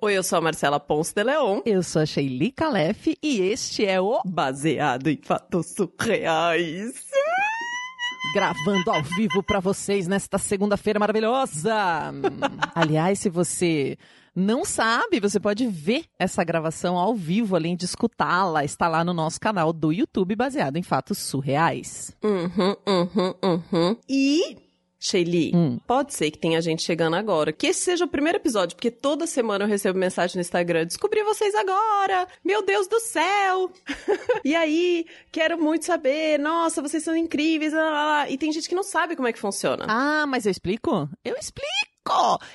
Oi, eu sou a Marcela Ponce de Leon. Eu sou a Sheili Calef e este é o Baseado em Fatos Surreais. Gravando ao vivo para vocês nesta segunda-feira maravilhosa. Aliás, se você não sabe, você pode ver essa gravação ao vivo, além de escutá-la. Está lá no nosso canal do YouTube, baseado em fatos surreais. Uhum, uhum, uhum. E Sheili, hum. pode ser que tenha gente chegando agora. Que esse seja o primeiro episódio, porque toda semana eu recebo mensagem no Instagram: descobri vocês agora! Meu Deus do céu! e aí, quero muito saber. Nossa, vocês são incríveis. Lá, lá, lá. E tem gente que não sabe como é que funciona. Ah, mas eu explico? Eu explico!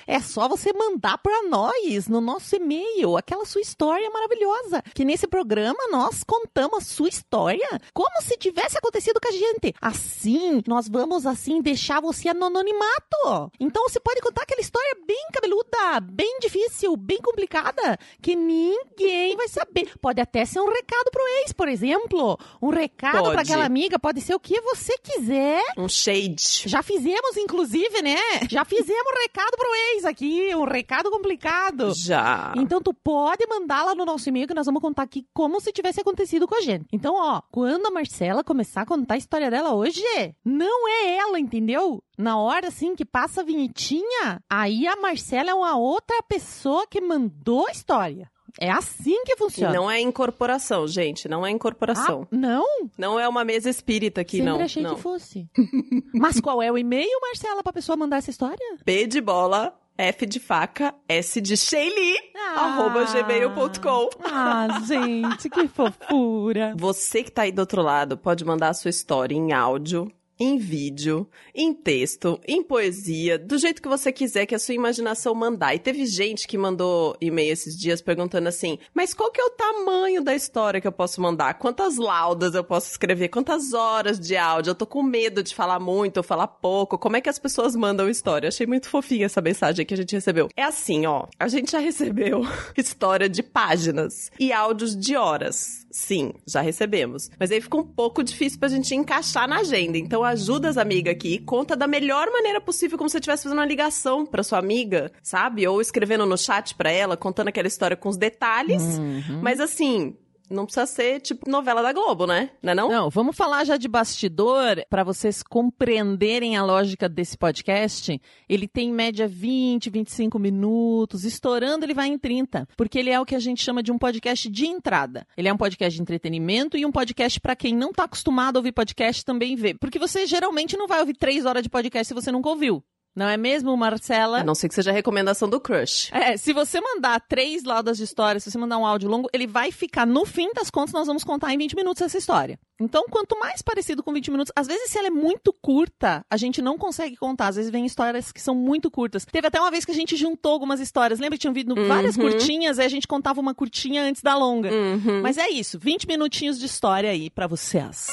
É só você mandar para nós no nosso e-mail aquela sua história maravilhosa. Que nesse programa nós contamos a sua história como se tivesse acontecido com a gente. Assim, nós vamos assim deixar você no anonimato. Então você pode contar aquela história bem cabeluda, bem difícil, bem complicada, que ninguém vai saber. Pode até ser um recado pro ex, por exemplo. Um recado para aquela amiga, pode ser o que você quiser. Um shade. Já fizemos, inclusive, né? Já fizemos recado recado pro ex aqui, um recado complicado. Já. Então tu pode mandar lá no nosso e-mail que nós vamos contar aqui como se tivesse acontecido com a gente. Então, ó, quando a Marcela começar a contar a história dela hoje, não é ela, entendeu? Na hora assim que passa a vinhetinha, aí a Marcela é uma outra pessoa que mandou a história. É assim que funciona. Não é incorporação, gente. Não é incorporação. Ah, não? Não é uma mesa espírita aqui, Sempre não. achei não. que fosse. Mas qual é o e-mail, Marcela, pra pessoa mandar essa história? P de bola, F de faca, S de Sheili, ah, arroba gmail.com. Ah, gente, que fofura. Você que tá aí do outro lado pode mandar a sua história em áudio em vídeo, em texto, em poesia, do jeito que você quiser que a sua imaginação mandar. E teve gente que mandou e-mail esses dias perguntando assim: "Mas qual que é o tamanho da história que eu posso mandar? Quantas laudas eu posso escrever? Quantas horas de áudio? Eu tô com medo de falar muito ou falar pouco. Como é que as pessoas mandam história?" Achei muito fofinha essa mensagem que a gente recebeu. É assim, ó, a gente já recebeu história de páginas e áudios de horas. Sim, já recebemos. Mas aí ficou um pouco difícil pra gente encaixar na agenda. Então ajuda as amigas aqui, conta da melhor maneira possível, como se você estivesse fazendo uma ligação pra sua amiga, sabe? Ou escrevendo no chat pra ela, contando aquela história com os detalhes. Uhum. Mas assim, não precisa ser tipo novela da Globo, né? Não é não? Não, vamos falar já de bastidor para vocês compreenderem a lógica desse podcast. Ele tem em média 20, 25 minutos, estourando ele vai em 30, porque ele é o que a gente chama de um podcast de entrada. Ele é um podcast de entretenimento e um podcast para quem não tá acostumado a ouvir podcast também ver, porque você geralmente não vai ouvir três horas de podcast se você nunca ouviu. Não é mesmo, Marcela? A não ser que seja a recomendação do crush. É, se você mandar três laudas de história, se você mandar um áudio longo, ele vai ficar, no fim das contas, nós vamos contar em 20 minutos essa história. Então, quanto mais parecido com 20 minutos, às vezes se ela é muito curta, a gente não consegue contar. Às vezes vem histórias que são muito curtas. Teve até uma vez que a gente juntou algumas histórias. Lembra que tinham vindo uhum. várias curtinhas, aí a gente contava uma curtinha antes da longa. Uhum. Mas é isso, 20 minutinhos de história aí para vocês.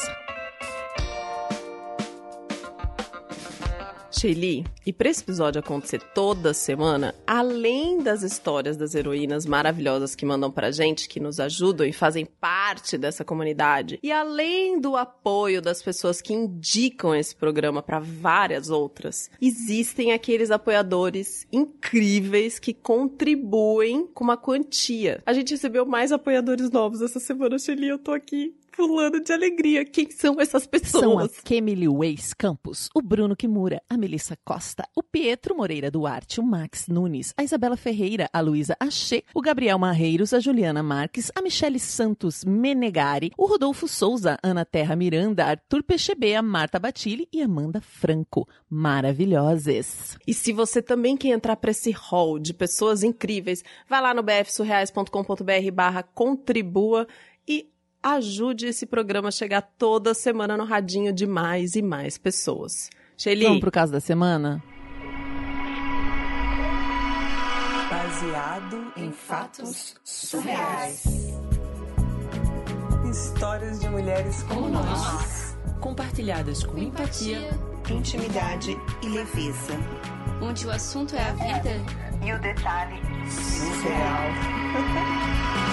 Shelly, e para esse episódio acontecer toda semana, além das histórias das heroínas maravilhosas que mandam pra gente, que nos ajudam e fazem parte dessa comunidade, e além do apoio das pessoas que indicam esse programa para várias outras, existem aqueles apoiadores incríveis que contribuem com uma quantia. A gente recebeu mais apoiadores novos essa semana, Shelly, eu tô aqui pulando de alegria. Quem são essas pessoas? São a Kemily Weiss Campos, o Bruno Kimura, a Melissa Costa, o Pietro Moreira Duarte, o Max Nunes, a Isabela Ferreira, a Luísa Achê, o Gabriel Marreiros, a Juliana Marques, a Michele Santos Menegari, o Rodolfo Souza, Ana Terra Miranda, Arthur Pechebe, a Marta Batilli e Amanda Franco. Maravilhosas. E se você também quer entrar para esse hall de pessoas incríveis, vai lá no bfsurreais.com.br barra contribua ajude esse programa a chegar toda semana no radinho de mais e mais pessoas. Shelly. Vamos pro caso da semana? Baseado em fatos surreais. Histórias de mulheres como nós. Compartilhadas com empatia, intimidade e leveza. Onde o assunto é a vida e o detalhe surreal.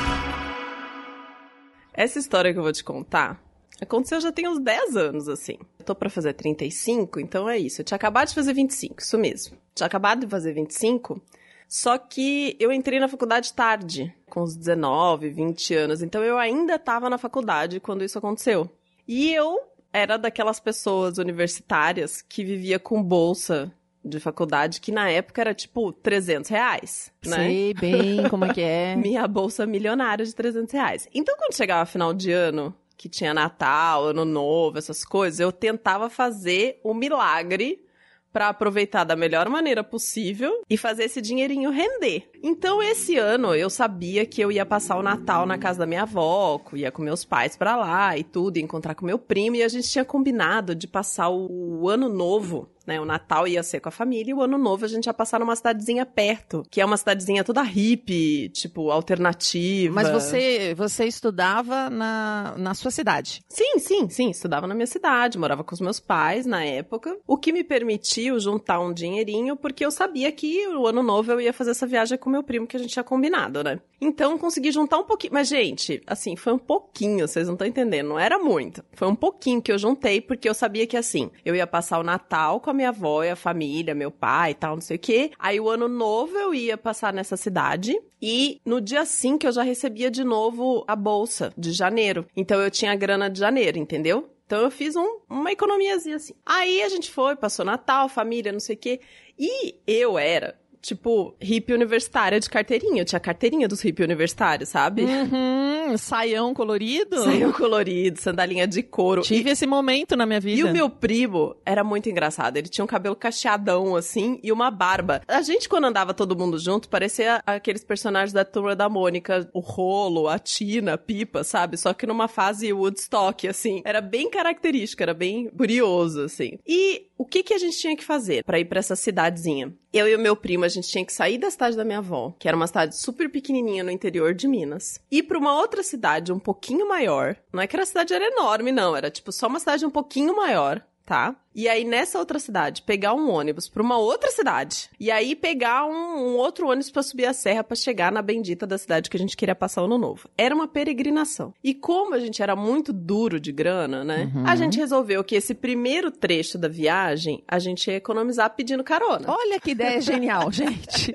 Essa história que eu vou te contar aconteceu já tem uns 10 anos, assim. Eu tô pra fazer 35, então é isso. Eu tinha acabado de fazer 25, isso mesmo. Tinha acabado de fazer 25, Só que eu entrei na faculdade tarde, com uns 19, 20 anos. Então eu ainda estava na faculdade quando isso aconteceu. E eu era daquelas pessoas universitárias que vivia com bolsa de faculdade, que na época era tipo 300 reais, né? Sei bem como é que é. Minha bolsa milionária de 300 reais. Então quando chegava final de ano, que tinha Natal, Ano Novo, essas coisas, eu tentava fazer o milagre para aproveitar da melhor maneira possível e fazer esse dinheirinho render. Então esse ano eu sabia que eu ia passar o Natal na casa da minha avó, ia com meus pais para lá e tudo, encontrar com meu primo e a gente tinha combinado de passar o ano novo né? O Natal ia ser com a família e o Ano Novo a gente ia passar numa cidadezinha perto, que é uma cidadezinha toda hippie, tipo, alternativa. Mas você, você estudava na, na sua cidade? Sim, sim, sim. Estudava na minha cidade, morava com os meus pais na época, o que me permitiu juntar um dinheirinho, porque eu sabia que o Ano Novo eu ia fazer essa viagem com meu primo que a gente tinha combinado, né? Então consegui juntar um pouquinho. Mas, gente, assim, foi um pouquinho, vocês não estão entendendo, não era muito. Foi um pouquinho que eu juntei, porque eu sabia que, assim, eu ia passar o Natal com a minha avó e a família, meu pai e tal, não sei o quê. Aí o ano novo eu ia passar nessa cidade. E no dia 5 eu já recebia de novo a bolsa de janeiro. Então eu tinha a grana de janeiro, entendeu? Então eu fiz um, uma economiazinha assim. Aí a gente foi, passou Natal, família, não sei o quê. E eu era tipo, hippie universitária de carteirinha. Eu tinha carteirinha dos hippie universitários, sabe? Uhum, saião colorido. Saião colorido, sandalinha de couro. Tive e, esse momento na minha vida. E o meu primo era muito engraçado. Ele tinha um cabelo cacheadão, assim, e uma barba. A gente, quando andava todo mundo junto, parecia aqueles personagens da Turma da Mônica. O Rolo, a Tina, a Pipa, sabe? Só que numa fase Woodstock, assim. Era bem característico, era bem curioso, assim. E o que que a gente tinha que fazer para ir para essa cidadezinha? Eu e o meu primo, a gente tinha que sair da cidade da minha avó, que era uma cidade super pequenininha no interior de Minas, ir para uma outra cidade um pouquinho maior. Não é que a cidade era enorme, não, era tipo só uma cidade um pouquinho maior, tá? E aí, nessa outra cidade, pegar um ônibus pra uma outra cidade. E aí, pegar um, um outro ônibus para subir a serra para chegar na bendita da cidade que a gente queria passar o ano novo. Era uma peregrinação. E como a gente era muito duro de grana, né? Uhum. A gente resolveu que esse primeiro trecho da viagem a gente ia economizar pedindo carona. Olha que ideia genial, gente.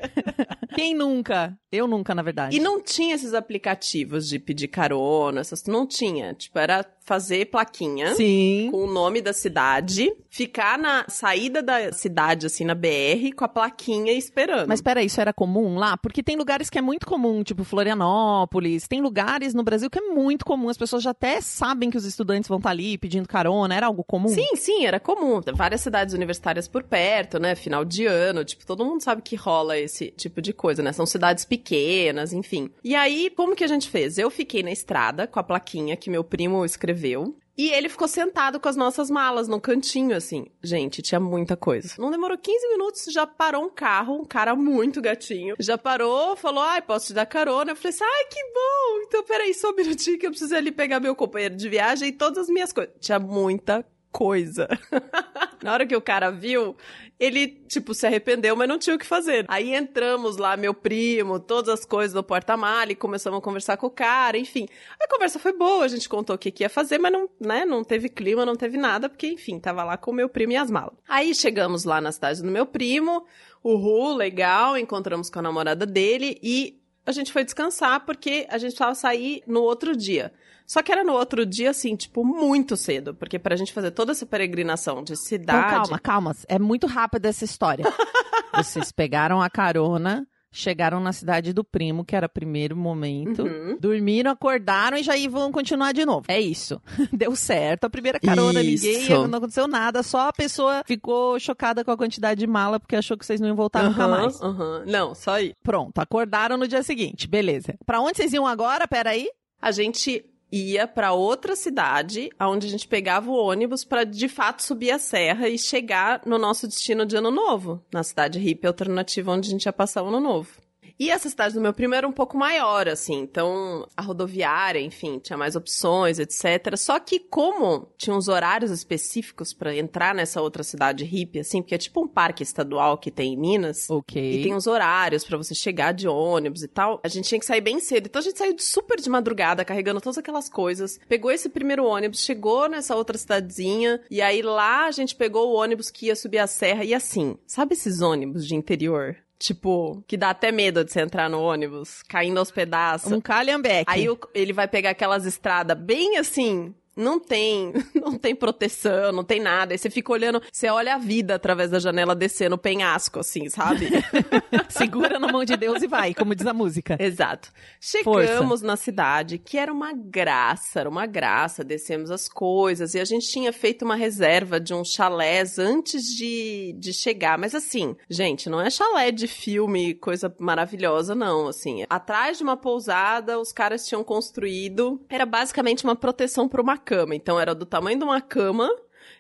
Quem nunca? Eu nunca, na verdade. E não tinha esses aplicativos de pedir carona, essas, não tinha. Tipo, era fazer plaquinha Sim. com o nome da cidade ficar na saída da cidade, assim, na BR, com a plaquinha esperando. Mas peraí, isso era comum lá? Porque tem lugares que é muito comum, tipo Florianópolis. Tem lugares no Brasil que é muito comum. As pessoas já até sabem que os estudantes vão estar tá ali pedindo carona. Era algo comum? Sim, sim, era comum. Várias cidades universitárias por perto, né? Final de ano. Tipo, todo mundo sabe que rola esse tipo de coisa, né? São cidades pequenas, enfim. E aí, como que a gente fez? Eu fiquei na estrada com a plaquinha que meu primo escreveu. E ele ficou sentado com as nossas malas no cantinho, assim. Gente, tinha muita coisa. Não demorou 15 minutos, já parou um carro, um cara muito gatinho. Já parou, falou, ai, posso te dar carona? Eu falei assim, ai, que bom! Então, peraí, só um minutinho que eu preciso ali pegar meu companheiro de viagem e todas as minhas coisas. Tinha muita coisa. Na hora que o cara viu, ele, tipo, se arrependeu, mas não tinha o que fazer. Aí entramos lá, meu primo, todas as coisas do porta-mala e começamos a conversar com o cara, enfim. A conversa foi boa, a gente contou o que, que ia fazer, mas não, né, não teve clima, não teve nada, porque, enfim, tava lá com o meu primo e as malas. Aí chegamos lá na cidade do meu primo, uhul, legal, encontramos com a namorada dele e a gente foi descansar porque a gente precisava sair no outro dia. Só que era no outro dia, assim, tipo, muito cedo. Porque pra gente fazer toda essa peregrinação de cidade. Então, calma, calma. É muito rápida essa história. Vocês pegaram a carona. Chegaram na cidade do primo, que era o primeiro momento. Uhum. Dormiram, acordaram e já vão continuar de novo. É isso. Deu certo. A primeira carona, isso. ninguém, não aconteceu nada. Só a pessoa ficou chocada com a quantidade de mala, porque achou que vocês não iam voltar uhum, nunca mais. Uhum. Não, só aí. Pronto, acordaram no dia seguinte. Beleza. Pra onde vocês iam agora? Peraí. A gente ia para outra cidade, onde a gente pegava o ônibus para de fato subir a serra e chegar no nosso destino de ano novo, na cidade hippie alternativa onde a gente ia passar o ano novo. E essa cidade do meu primo era um pouco maior, assim, então a rodoviária, enfim, tinha mais opções, etc. Só que como tinha uns horários específicos para entrar nessa outra cidade hippie, assim, porque é tipo um parque estadual que tem em Minas. Ok. E tem uns horários para você chegar de ônibus e tal. A gente tinha que sair bem cedo. Então a gente saiu super de madrugada, carregando todas aquelas coisas. Pegou esse primeiro ônibus, chegou nessa outra cidadezinha. E aí lá a gente pegou o ônibus que ia subir a serra. E assim, sabe esses ônibus de interior? Tipo, que dá até medo de você entrar no ônibus, caindo aos pedaços. Um calhambeque. Aí o- ele vai pegar aquelas estradas bem assim. Não tem, não tem proteção, não tem nada. Aí você fica olhando, você olha a vida através da janela descendo o penhasco, assim, sabe? Segura na mão de Deus e vai, como diz a música. Exato. Chegamos na cidade, que era uma graça, era uma graça. Descemos as coisas e a gente tinha feito uma reserva de uns chalés antes de, de chegar. Mas assim, gente, não é chalé de filme, coisa maravilhosa, não. Assim, atrás de uma pousada, os caras tinham construído. Era basicamente uma proteção para uma cama. Então era do tamanho de uma cama.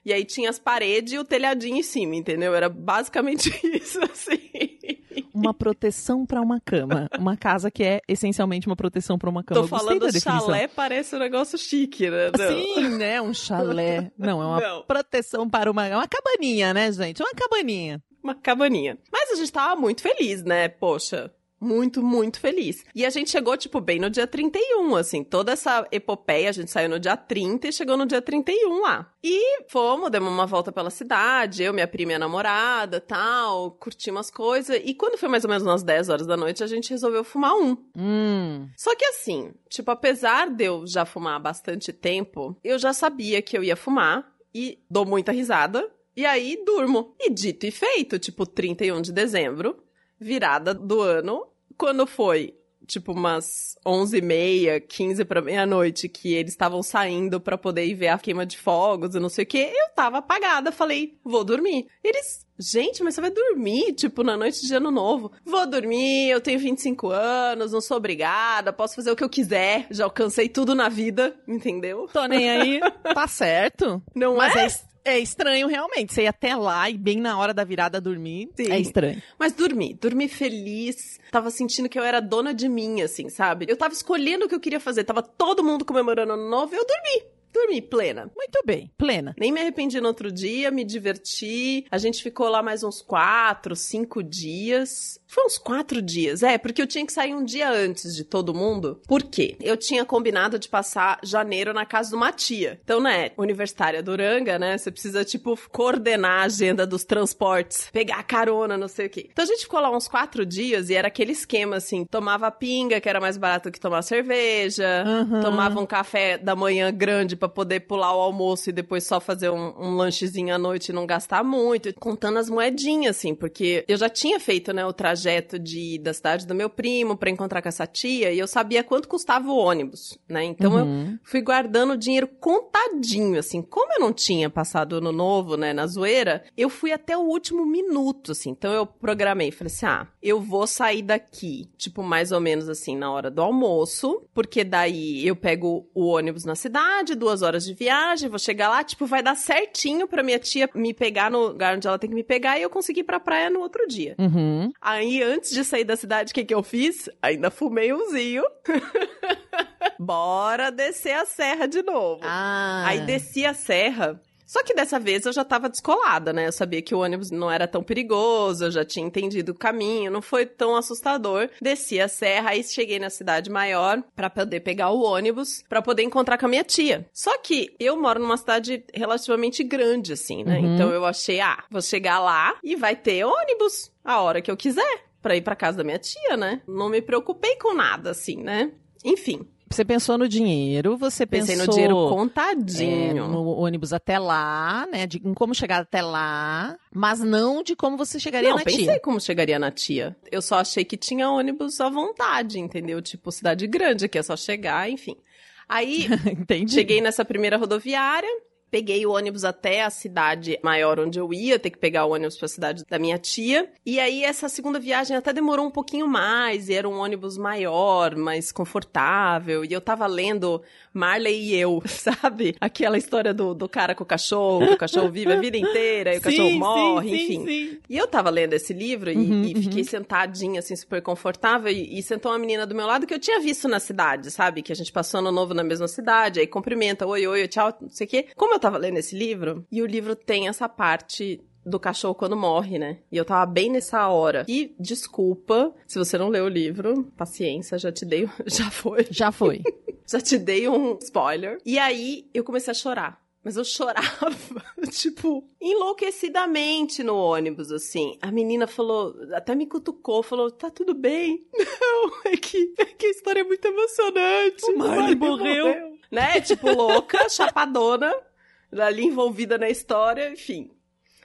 E aí tinha as paredes e o telhadinho em cima, entendeu? Era basicamente isso, assim. Uma proteção pra uma cama. Uma casa que é essencialmente uma proteção pra uma cama. Tô falando chalé, parece um negócio chique, né? Não. Sim, né? Um chalé. Não, é uma Não. proteção para uma. É uma cabaninha, né, gente? Uma cabaninha. Uma cabaninha. Mas a gente tava muito feliz, né? Poxa. Muito, muito feliz. E a gente chegou, tipo, bem no dia 31, assim. Toda essa epopeia, a gente saiu no dia 30 e chegou no dia 31 lá. E fomos, demos uma volta pela cidade, eu, minha prima e minha namorada, tal, curtimos as coisas. E quando foi mais ou menos umas 10 horas da noite, a gente resolveu fumar um. Hum. Só que assim, tipo, apesar de eu já fumar há bastante tempo, eu já sabia que eu ia fumar e dou muita risada. E aí durmo. E dito e feito, tipo, 31 de dezembro, virada do ano, quando foi, tipo, umas 11 e meia, 15 pra meia-noite, que eles estavam saindo pra poder ir ver a queima de fogos e não sei o que, eu tava apagada, falei, vou dormir. Eles, gente, mas você vai dormir, tipo, na noite de ano novo? Vou dormir, eu tenho 25 anos, não sou obrigada, posso fazer o que eu quiser, já alcancei tudo na vida, entendeu? Tô nem aí. tá certo. Não Mas é? é, é estranho, realmente. Você ir até lá e bem na hora da virada dormir. Sim. É estranho. Mas dormi, dormi feliz. Tava sentindo que eu era dona de mim, assim, sabe? Eu tava escolhendo o que eu queria fazer. Tava todo mundo comemorando ano novo e eu dormi. Dormi plena. Muito bem. Plena. Nem me arrependi no outro dia, me diverti. A gente ficou lá mais uns quatro, cinco dias. Foi uns quatro dias, é, porque eu tinha que sair um dia antes de todo mundo. Por quê? Eu tinha combinado de passar janeiro na casa de uma tia. Então, né, universitária Duranga, né, você precisa, tipo, coordenar a agenda dos transportes, pegar carona, não sei o quê. Então a gente ficou lá uns quatro dias e era aquele esquema, assim, tomava pinga, que era mais barato que tomar cerveja, Uhum. tomava um café da manhã grande pra poder pular o almoço e depois só fazer um, um lanchezinho à noite e não gastar muito, contando as moedinhas, assim, porque eu já tinha feito, né, o trajeto de, da cidade do meu primo pra encontrar com essa tia e eu sabia quanto custava o ônibus, né, então eu Uhum. fui guardando o dinheiro contadinho, assim, como eu não tinha passado ano novo, né, na zoeira, eu fui até o último minuto, assim, então eu programei, falei assim, ah, eu vou sair daqui, tipo, mais ou menos assim, na hora do almoço, porque daí eu pego o ônibus na cidade, duas horas de viagem, vou chegar lá, tipo, vai dar certinho pra minha tia me pegar no lugar onde ela tem que me pegar e eu conseguir ir pra praia no outro dia. Uhum. Aí, antes de sair da cidade, o que, que eu fiz? Ainda fumei umzinho. Bora descer a serra de novo. Ah. Aí desci a serra. Só que dessa vez eu já tava descolada, né? Eu sabia que o ônibus não era tão perigoso, eu já tinha entendido o caminho, não foi tão assustador. Desci a serra, aí cheguei na cidade maior pra poder pegar o ônibus, pra poder encontrar com a minha tia. Só que eu moro numa cidade relativamente grande, assim, né? Uhum. Então eu achei, ah, vou chegar lá e vai ter ônibus a hora que eu quiser. Pra ir pra casa da minha tia, né? Não me preocupei com nada, assim, né? Enfim, Você pensou no dinheiro, você pensei pensou... no dinheiro é, contadinho. no ônibus até lá, né? De em como chegar até lá, mas não de como você chegaria não, na pensei tia. como chegaria na tia. Eu só achei que tinha ônibus à vontade, entendeu? Tipo, cidade grande, que é só chegar, enfim. Aí, Entendi. cheguei nessa primeira rodoviária, peguei o ônibus até a cidade maior onde eu ia, ter que pegar o ônibus pra cidade da minha tia. E aí, essa segunda viagem até demorou um pouquinho mais, e era um ônibus maior, mais confortável. E eu tava lendo Marley e eu, sabe? Aquela história do, do cara com o cachorro, que o cachorro vive a vida inteira, e o cachorro Sim, morre, sim, enfim. sim, sim. E eu tava lendo esse livro e, Uhum, e fiquei sentadinha, assim, super confortável. E, e sentou uma menina do meu lado que eu tinha visto na cidade, sabe? Que a gente passou ano novo na mesma cidade, aí cumprimenta, oi, oi, tchau, não sei o quê. Como eu tava lendo esse livro, e o livro tem essa parte do cachorro quando morre, né? E eu tava bem nessa hora. E desculpa, se você não leu o livro, paciência, já te dei, já foi. Já foi. Já te dei um spoiler. E aí eu comecei a chorar. Mas eu chorava, tipo, enlouquecidamente no ônibus, assim. A menina falou, até me cutucou, falou, tá tudo bem? Não, é que, é que a história é muito emocionante. O Marley morreu. Né? Tipo, louca, chapadona, ali envolvida na história, enfim.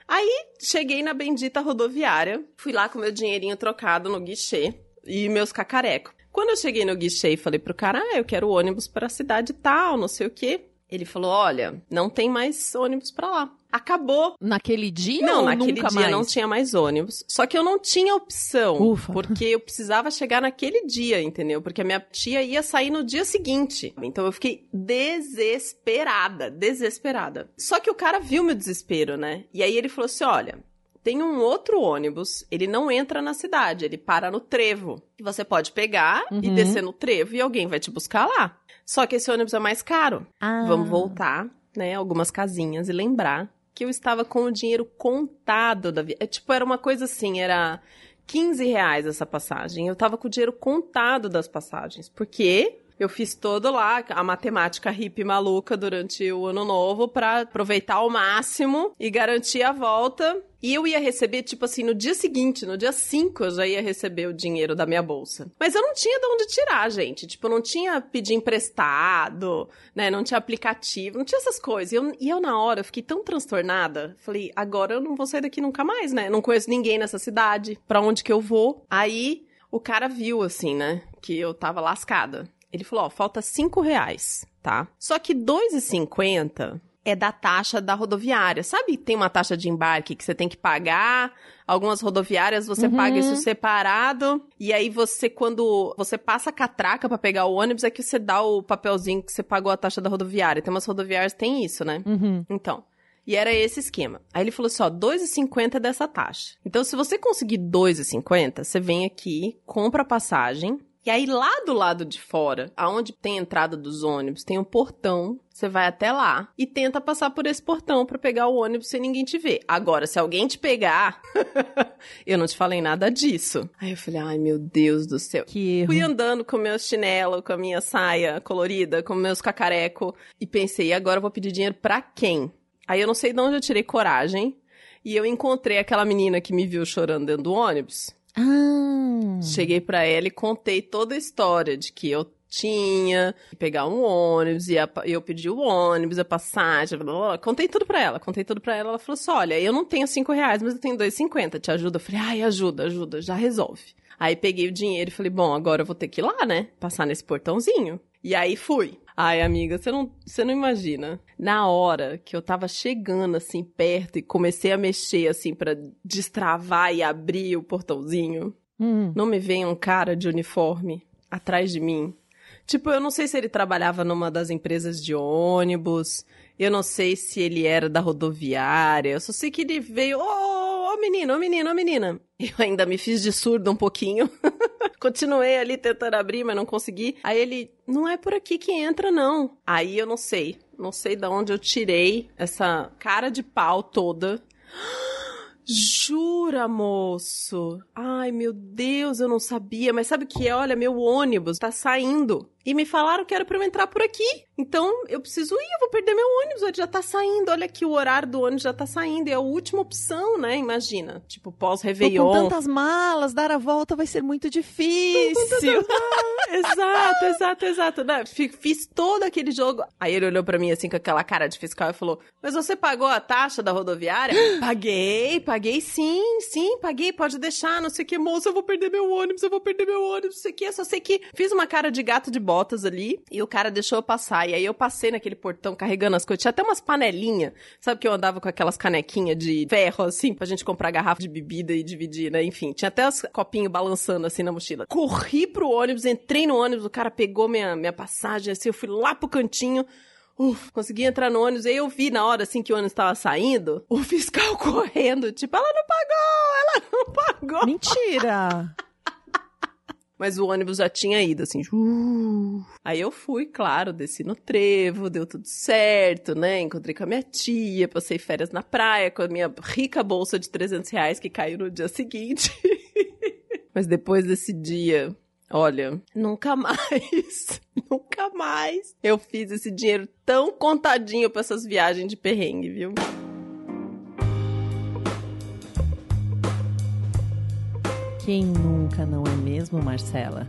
Aí, cheguei na bendita rodoviária, fui lá com meu dinheirinho trocado no guichê e meus cacarecos. Quando eu cheguei no guichê e falei pro cara, ah, eu quero ônibus pra cidade tal, não sei o quê. Ele falou, olha, não tem mais ônibus pra lá. Acabou. Naquele dia Não, ou naquele nunca dia mais? não tinha mais ônibus. Só que eu não tinha opção. Ufa. Porque eu precisava chegar naquele dia, entendeu? Porque a minha tia ia sair no dia seguinte. Então eu fiquei desesperada, desesperada. Só que o cara viu meu desespero, né? E aí ele falou assim: olha. Tem um outro ônibus, ele não entra na cidade, ele para no trevo. E você pode pegar e Uhum. descer no trevo e alguém vai te buscar lá. Só que esse ônibus é mais caro. Ah. Vamos voltar, né, algumas casinhas e lembrar que eu estava com o dinheiro contado da viagem. Tipo, era uma coisa assim, era 15 reais essa passagem. Eu tava com o dinheiro contado das passagens. Porque eu fiz todo lá a matemática hippie maluca durante o ano novo pra aproveitar ao máximo e garantir a volta. E eu ia receber, tipo assim, no dia seguinte, no dia 5, eu já ia receber o dinheiro da minha bolsa. Mas eu não tinha de onde tirar, gente. Tipo, não tinha pedir emprestado, né? Não tinha aplicativo, não tinha essas coisas. E eu, e eu, na hora, eu fiquei tão transtornada. Falei, agora eu não vou sair daqui nunca mais, né? Não conheço ninguém nessa cidade. Pra onde que eu vou? Aí, o cara viu, assim, né? Que eu tava lascada. Ele falou, ó, falta 5 reais, tá? Só que 2,50 é da taxa da rodoviária. Sabe, tem uma taxa de embarque que você tem que pagar. Algumas rodoviárias você Uhum. paga isso separado. E aí você, quando você passa a catraca pra pegar o ônibus, é que você dá o papelzinho que você pagou a taxa da rodoviária. Tem umas rodoviárias que tem isso, né? Uhum. Então. E era esse esquema. Aí ele falou assim, ó, 2,50 dessa taxa. Então, se você conseguir 2,50, você vem aqui, compra a passagem, e aí lá do lado de fora, aonde tem a entrada dos ônibus, tem um portão, você vai até lá e tenta passar por esse portão pra pegar o ônibus sem ninguém te ver. Agora, se alguém te pegar, eu não te falei nada disso. Aí eu falei, ai meu Deus do céu. Que erro. Fui andando com meu chinelo, com a minha saia colorida, com meus cacareco e pensei, agora eu vou pedir dinheiro pra quem? Aí eu não sei de onde eu tirei coragem e eu encontrei aquela menina que me viu chorando dentro do ônibus. Ah. Cheguei pra ela e contei toda a história de que eu tinha pegar um ônibus e eu pedi o ônibus, a passagem, blá, blá, blá. contei tudo pra ela, contei tudo pra ela. Ela falou assim: olha, eu não tenho cinco reais, mas eu tenho dois cinquenta, te ajuda? Eu falei, ai, ajuda, ajuda, já resolve. Aí peguei o dinheiro e falei, bom, agora eu vou ter que ir lá, né? Passar nesse portãozinho. E aí fui. Ai, amiga, você não, você não imagina. Na hora que eu tava chegando assim perto e comecei a mexer assim pra destravar e abrir o portãozinho, Hum. não me vem um cara de uniforme atrás de mim. Tipo, eu não sei se ele trabalhava numa das empresas de ônibus, eu não sei se ele era da rodoviária, eu só sei que ele veio, ô, ô menino, ô menino, ô menina. Eu ainda me fiz de surdo um pouquinho. Continuei ali tentando abrir, mas não consegui. Aí ele, não é por aqui que entra, não. Aí eu não sei. Não sei de onde eu tirei essa cara de pau toda. Jura, moço? Ai, meu Deus, eu não sabia. Mas sabe o que é? Olha, meu ônibus tá saindo. E me falaram que era pra eu entrar por aqui. Então, eu preciso ir, eu vou perder meu ônibus. Ele já tá saindo. Olha aqui, o horário do ônibus já tá saindo. É a última opção, né? Imagina. Tipo, Tô pós-Réveillon. com tantas malas, dar a volta vai ser muito difícil. exato, exato, exato. Né? Fi- Fiz todo aquele jogo. Aí ele olhou pra mim assim com aquela cara de fiscal e falou: Mas você pagou a taxa da rodoviária? paguei, paguei sim, sim, paguei, pode deixar, não sei o que, moça, eu vou perder meu ônibus, eu vou perder meu ônibus, não sei o que, eu só sei que fiz uma cara de gato de ali e o cara deixou eu passar. E aí eu passei naquele portão carregando as coisas. Tinha até umas panelinhas, sabe que eu andava com aquelas canequinhas de ferro assim pra gente comprar garrafa de bebida e dividir, né? Enfim, tinha até os copinhos balançando assim na mochila. Corri pro ônibus, entrei no ônibus, o cara pegou minha, minha passagem, assim, eu fui lá pro cantinho. Uf, consegui entrar no ônibus. E aí eu vi na hora, assim, que o ônibus tava saindo, o fiscal correndo, tipo, ela não pagou, ela não pagou. Mentira! Mas o ônibus já tinha ido, assim. uh. Aí eu fui, claro, desci no trevo, deu tudo certo, né? Encontrei com a minha tia, passei férias na praia com a minha rica bolsa de 300 reais que caiu no dia seguinte. Mas depois desse dia, Olha, nunca mais, nunca mais eu fiz esse dinheiro tão contadinho pra essas viagens de perrengue, viu? Quem nunca, não é mesmo, Marcela?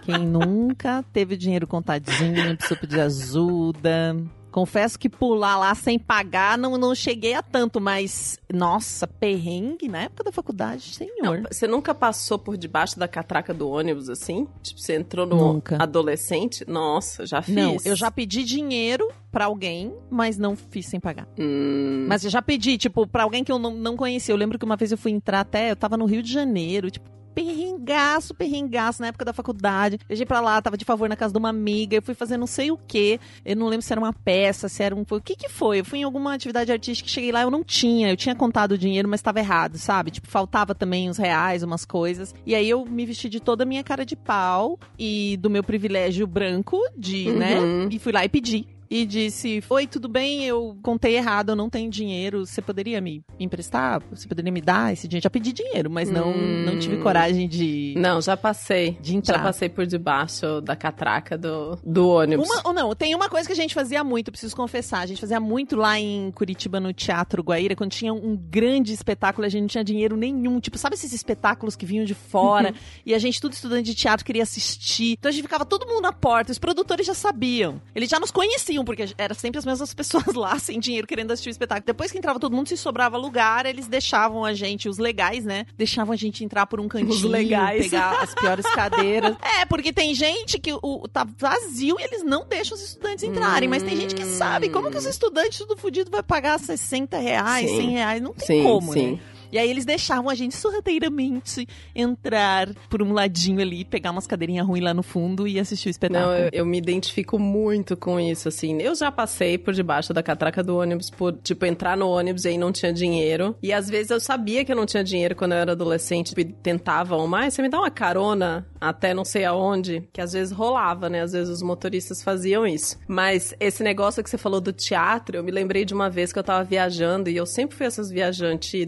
Quem nunca teve dinheiro contadinho, precisou pedir ajuda. Confesso que pular lá sem pagar não, não cheguei a tanto, mas nossa, perrengue na época da faculdade, senhor. Não, você nunca passou por debaixo da catraca do ônibus assim? Tipo, você entrou no Nunca. adolescente? Nossa, já fiz. Não, eu já pedi dinheiro pra alguém, mas não fiz sem pagar. Hum, Mas eu já pedi, tipo, pra alguém que eu não, não conhecia. Eu lembro que uma vez eu fui entrar até, eu tava no Rio de Janeiro, tipo, perrengaço, perrengaço na época da faculdade. Viajei pra lá, tava de favor na casa de uma amiga, eu fui fazer não sei o quê. Eu não lembro se era uma peça, se era um. O que que foi? Eu fui em alguma atividade artística, cheguei lá, eu não tinha. Eu tinha contado o dinheiro, mas tava errado, sabe? Tipo, faltava também uns reais, umas coisas. E aí eu me vesti de toda a minha cara de pau e do meu privilégio branco de, né? Uhum. E fui lá e pedi. E disse: Oi, tudo bem? Eu contei errado, eu não tenho dinheiro. Você poderia me emprestar? Você poderia me dar esse dinheiro? Já pedi dinheiro, mas não, Hum. não tive coragem de, Não, já passei. de entrar. Já passei por debaixo da catraca do, do ônibus. Uma, ou não, tem uma coisa que a gente fazia muito, preciso confessar. A gente fazia muito lá em Curitiba, no Teatro Guaíra, quando tinha um grande espetáculo, a gente não tinha dinheiro nenhum. Tipo, sabe esses espetáculos que vinham de fora? e a gente, tudo estudante de teatro, queria assistir. Então a gente ficava todo mundo na porta, os produtores já sabiam. Eles já nos conheciam, porque era sempre as mesmas pessoas lá, sem dinheiro, querendo assistir o espetáculo. Depois que entrava todo mundo, se sobrava lugar, eles deixavam a gente, os legais, né? Deixavam a gente entrar por um cantinho, legais. pegar as piores cadeiras. É, porque tem gente que o, tá vazio e eles não deixam os estudantes entrarem. Mas tem gente que sabe como que os estudantes tudo fudido vai pagar 60 reais, Sim. 100 reais. Não tem Sim, como, sim. né? E aí eles deixavam a gente sorrateiramente entrar por um ladinho ali, pegar umas cadeirinhas ruins lá no fundo e assistir o espetáculo. Não, eu, eu me identifico muito com isso, assim. Eu já passei por debaixo da catraca do ônibus, por, tipo, entrar no ônibus e aí não tinha dinheiro. E às vezes eu sabia que eu não tinha dinheiro quando eu era adolescente e tentavam, mas você me dá uma carona até não sei aonde, que às vezes rolava, né? Às vezes os motoristas faziam isso. Mas esse negócio que você falou do teatro, eu me lembrei de uma vez que eu tava viajando e eu sempre fui essas viajantes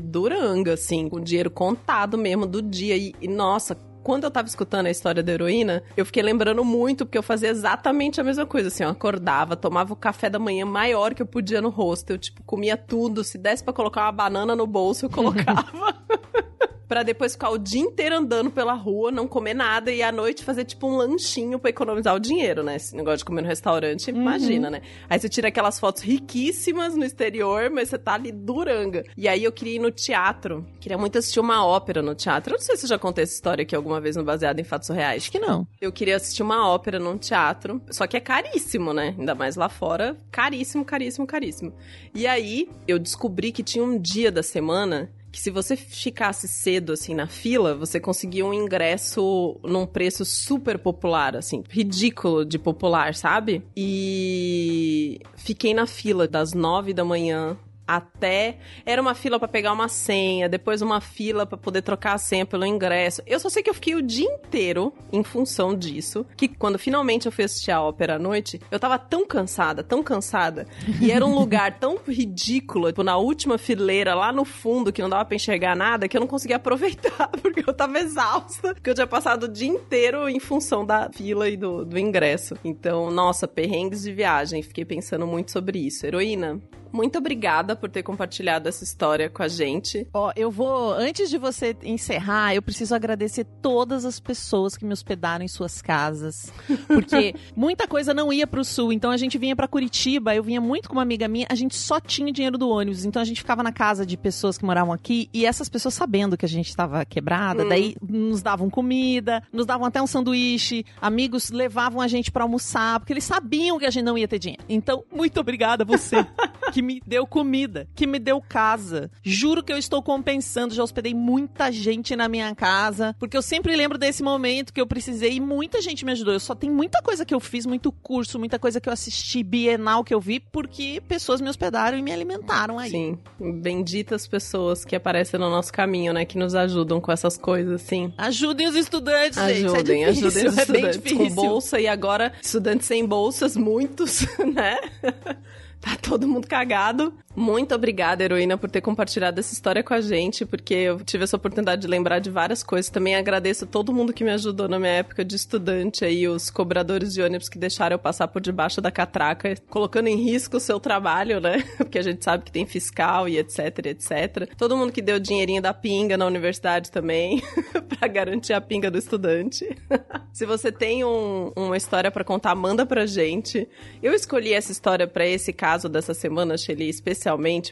duranga, assim, com dinheiro contado mesmo do dia. E, e, nossa, quando eu tava escutando a história da heroína, eu fiquei lembrando muito, porque eu fazia exatamente a mesma coisa, assim, eu acordava, tomava o café da manhã maior que eu podia no rosto, eu, tipo, comia tudo, se desse pra colocar uma banana no bolso, eu colocava. Pra depois ficar o dia inteiro andando pela rua, não comer nada e à noite fazer tipo um lanchinho pra economizar o dinheiro, né? Esse negócio de comer no restaurante, imagina, né? Aí você tira aquelas fotos riquíssimas no exterior, mas você tá ali duranga. E aí eu queria ir no teatro. Queria muito assistir uma ópera no teatro. Eu não sei se eu já contei essa história aqui alguma vez no Baseado em Fatos Reais. Acho que não. Eu queria assistir uma ópera num teatro, só que é caríssimo, né? Ainda mais lá fora, caríssimo, caríssimo, caríssimo. E aí eu descobri que tinha um dia da semana que se você ficasse cedo assim na fila, você conseguia um ingresso num preço super popular, assim, ridículo de popular, sabe? E fiquei na fila das nove da manhã até era uma fila pra pegar uma senha, depois uma fila pra poder trocar a senha pelo ingresso. Eu só sei que eu fiquei o dia inteiro em função disso, que quando finalmente eu fui assistir a ópera à noite, eu tava tão cansada, tão cansada, e era um lugar tão ridículo, tipo, na última fileira lá no fundo que não dava pra enxergar nada, que eu não conseguia aproveitar, porque eu tava exausta, porque eu tinha passado o dia inteiro em função da fila e do, do ingresso. Então, nossa, perrengues de viagem, fiquei pensando muito sobre isso. Heroína, muito obrigada por ter compartilhado essa história com a gente. Ó, eu vou, antes de você encerrar, eu preciso agradecer todas as pessoas que me hospedaram em suas casas, porque muita coisa não ia pro sul, então a gente vinha pra Curitiba, eu vinha muito com uma amiga minha, a gente só tinha dinheiro do ônibus, então a gente ficava na casa de pessoas que moravam aqui e essas pessoas sabendo que a gente estava quebrada, daí nos davam comida, nos davam até um sanduíche, amigos levavam a gente pra almoçar, porque eles sabiam que a gente não ia ter dinheiro. Então, muito obrigada a você que me deu comida, que me deu casa. Juro que eu estou compensando, já hospedei muita gente na minha casa, porque eu sempre lembro desse momento que eu precisei e muita gente me ajudou. Eu só tenho muita coisa que eu fiz, muito curso, muita coisa que eu assisti, bienal que eu vi, porque pessoas me hospedaram e me alimentaram aí. Sim, benditas pessoas que aparecem no nosso caminho, né? Que nos ajudam com essas coisas, assim. Ajudem os estudantes, gente. Ajudem, é difícil, ajudem os é bem estudantes com difícil. bolsa e agora estudantes sem bolsas, muitos, né? Tá todo mundo cagado. Muito obrigada, heroína, por ter compartilhado essa história com a gente, porque eu tive essa oportunidade de lembrar de várias coisas. Também agradeço a todo mundo que me ajudou na minha época de estudante aí, os cobradores de ônibus que deixaram eu passar por debaixo da catraca, colocando em risco o seu trabalho, né? Porque a gente sabe que tem fiscal e etc, etc. Todo mundo que deu dinheirinho da pinga na universidade também, para garantir a pinga do estudante. Se você tem um, uma história para contar, manda pra gente. Eu escolhi essa história para esse caso dessa semana, Shelly, especialmente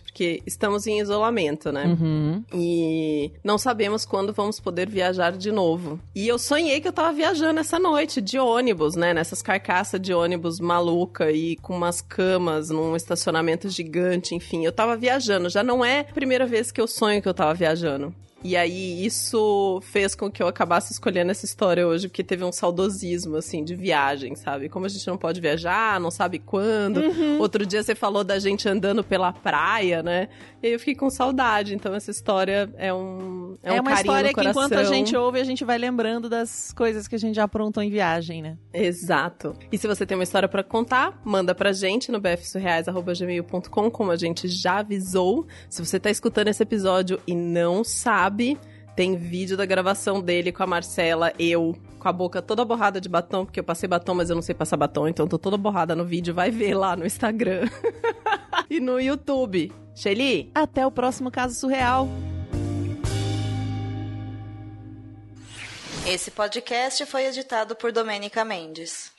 porque estamos em isolamento, né? Uhum. E não sabemos quando vamos poder viajar de novo. E eu sonhei que eu tava viajando essa noite de ônibus, né? Nessas carcaças de ônibus maluca e com umas camas num estacionamento gigante, enfim. Eu tava viajando. Já não é a primeira vez que eu sonho que eu tava viajando. E aí isso fez com que eu acabasse escolhendo essa história hoje, porque teve um saudosismo, assim, de viagem, sabe? Como a gente não pode viajar, não sabe quando. Outro dia você falou da gente andando pela praia, né? E aí eu fiquei com saudade. Então essa história é um É, É, um uma história que enquanto a gente ouve, a gente vai lembrando das coisas que a gente já aprontou em viagem, né? Exato. E se você tem uma história pra contar, manda pra gente no bfsurreais.gmail.com, como a gente já avisou. Se você tá escutando esse episódio e não sabe, tem vídeo da gravação dele com a Marcela, eu, com a boca toda borrada de batom, porque eu passei batom, mas eu não sei passar batom, então tô toda borrada no vídeo. Vai ver lá no Instagram e no YouTube. Shelly, Até o próximo caso surreal. Esse podcast foi editado por Domênica Mendes.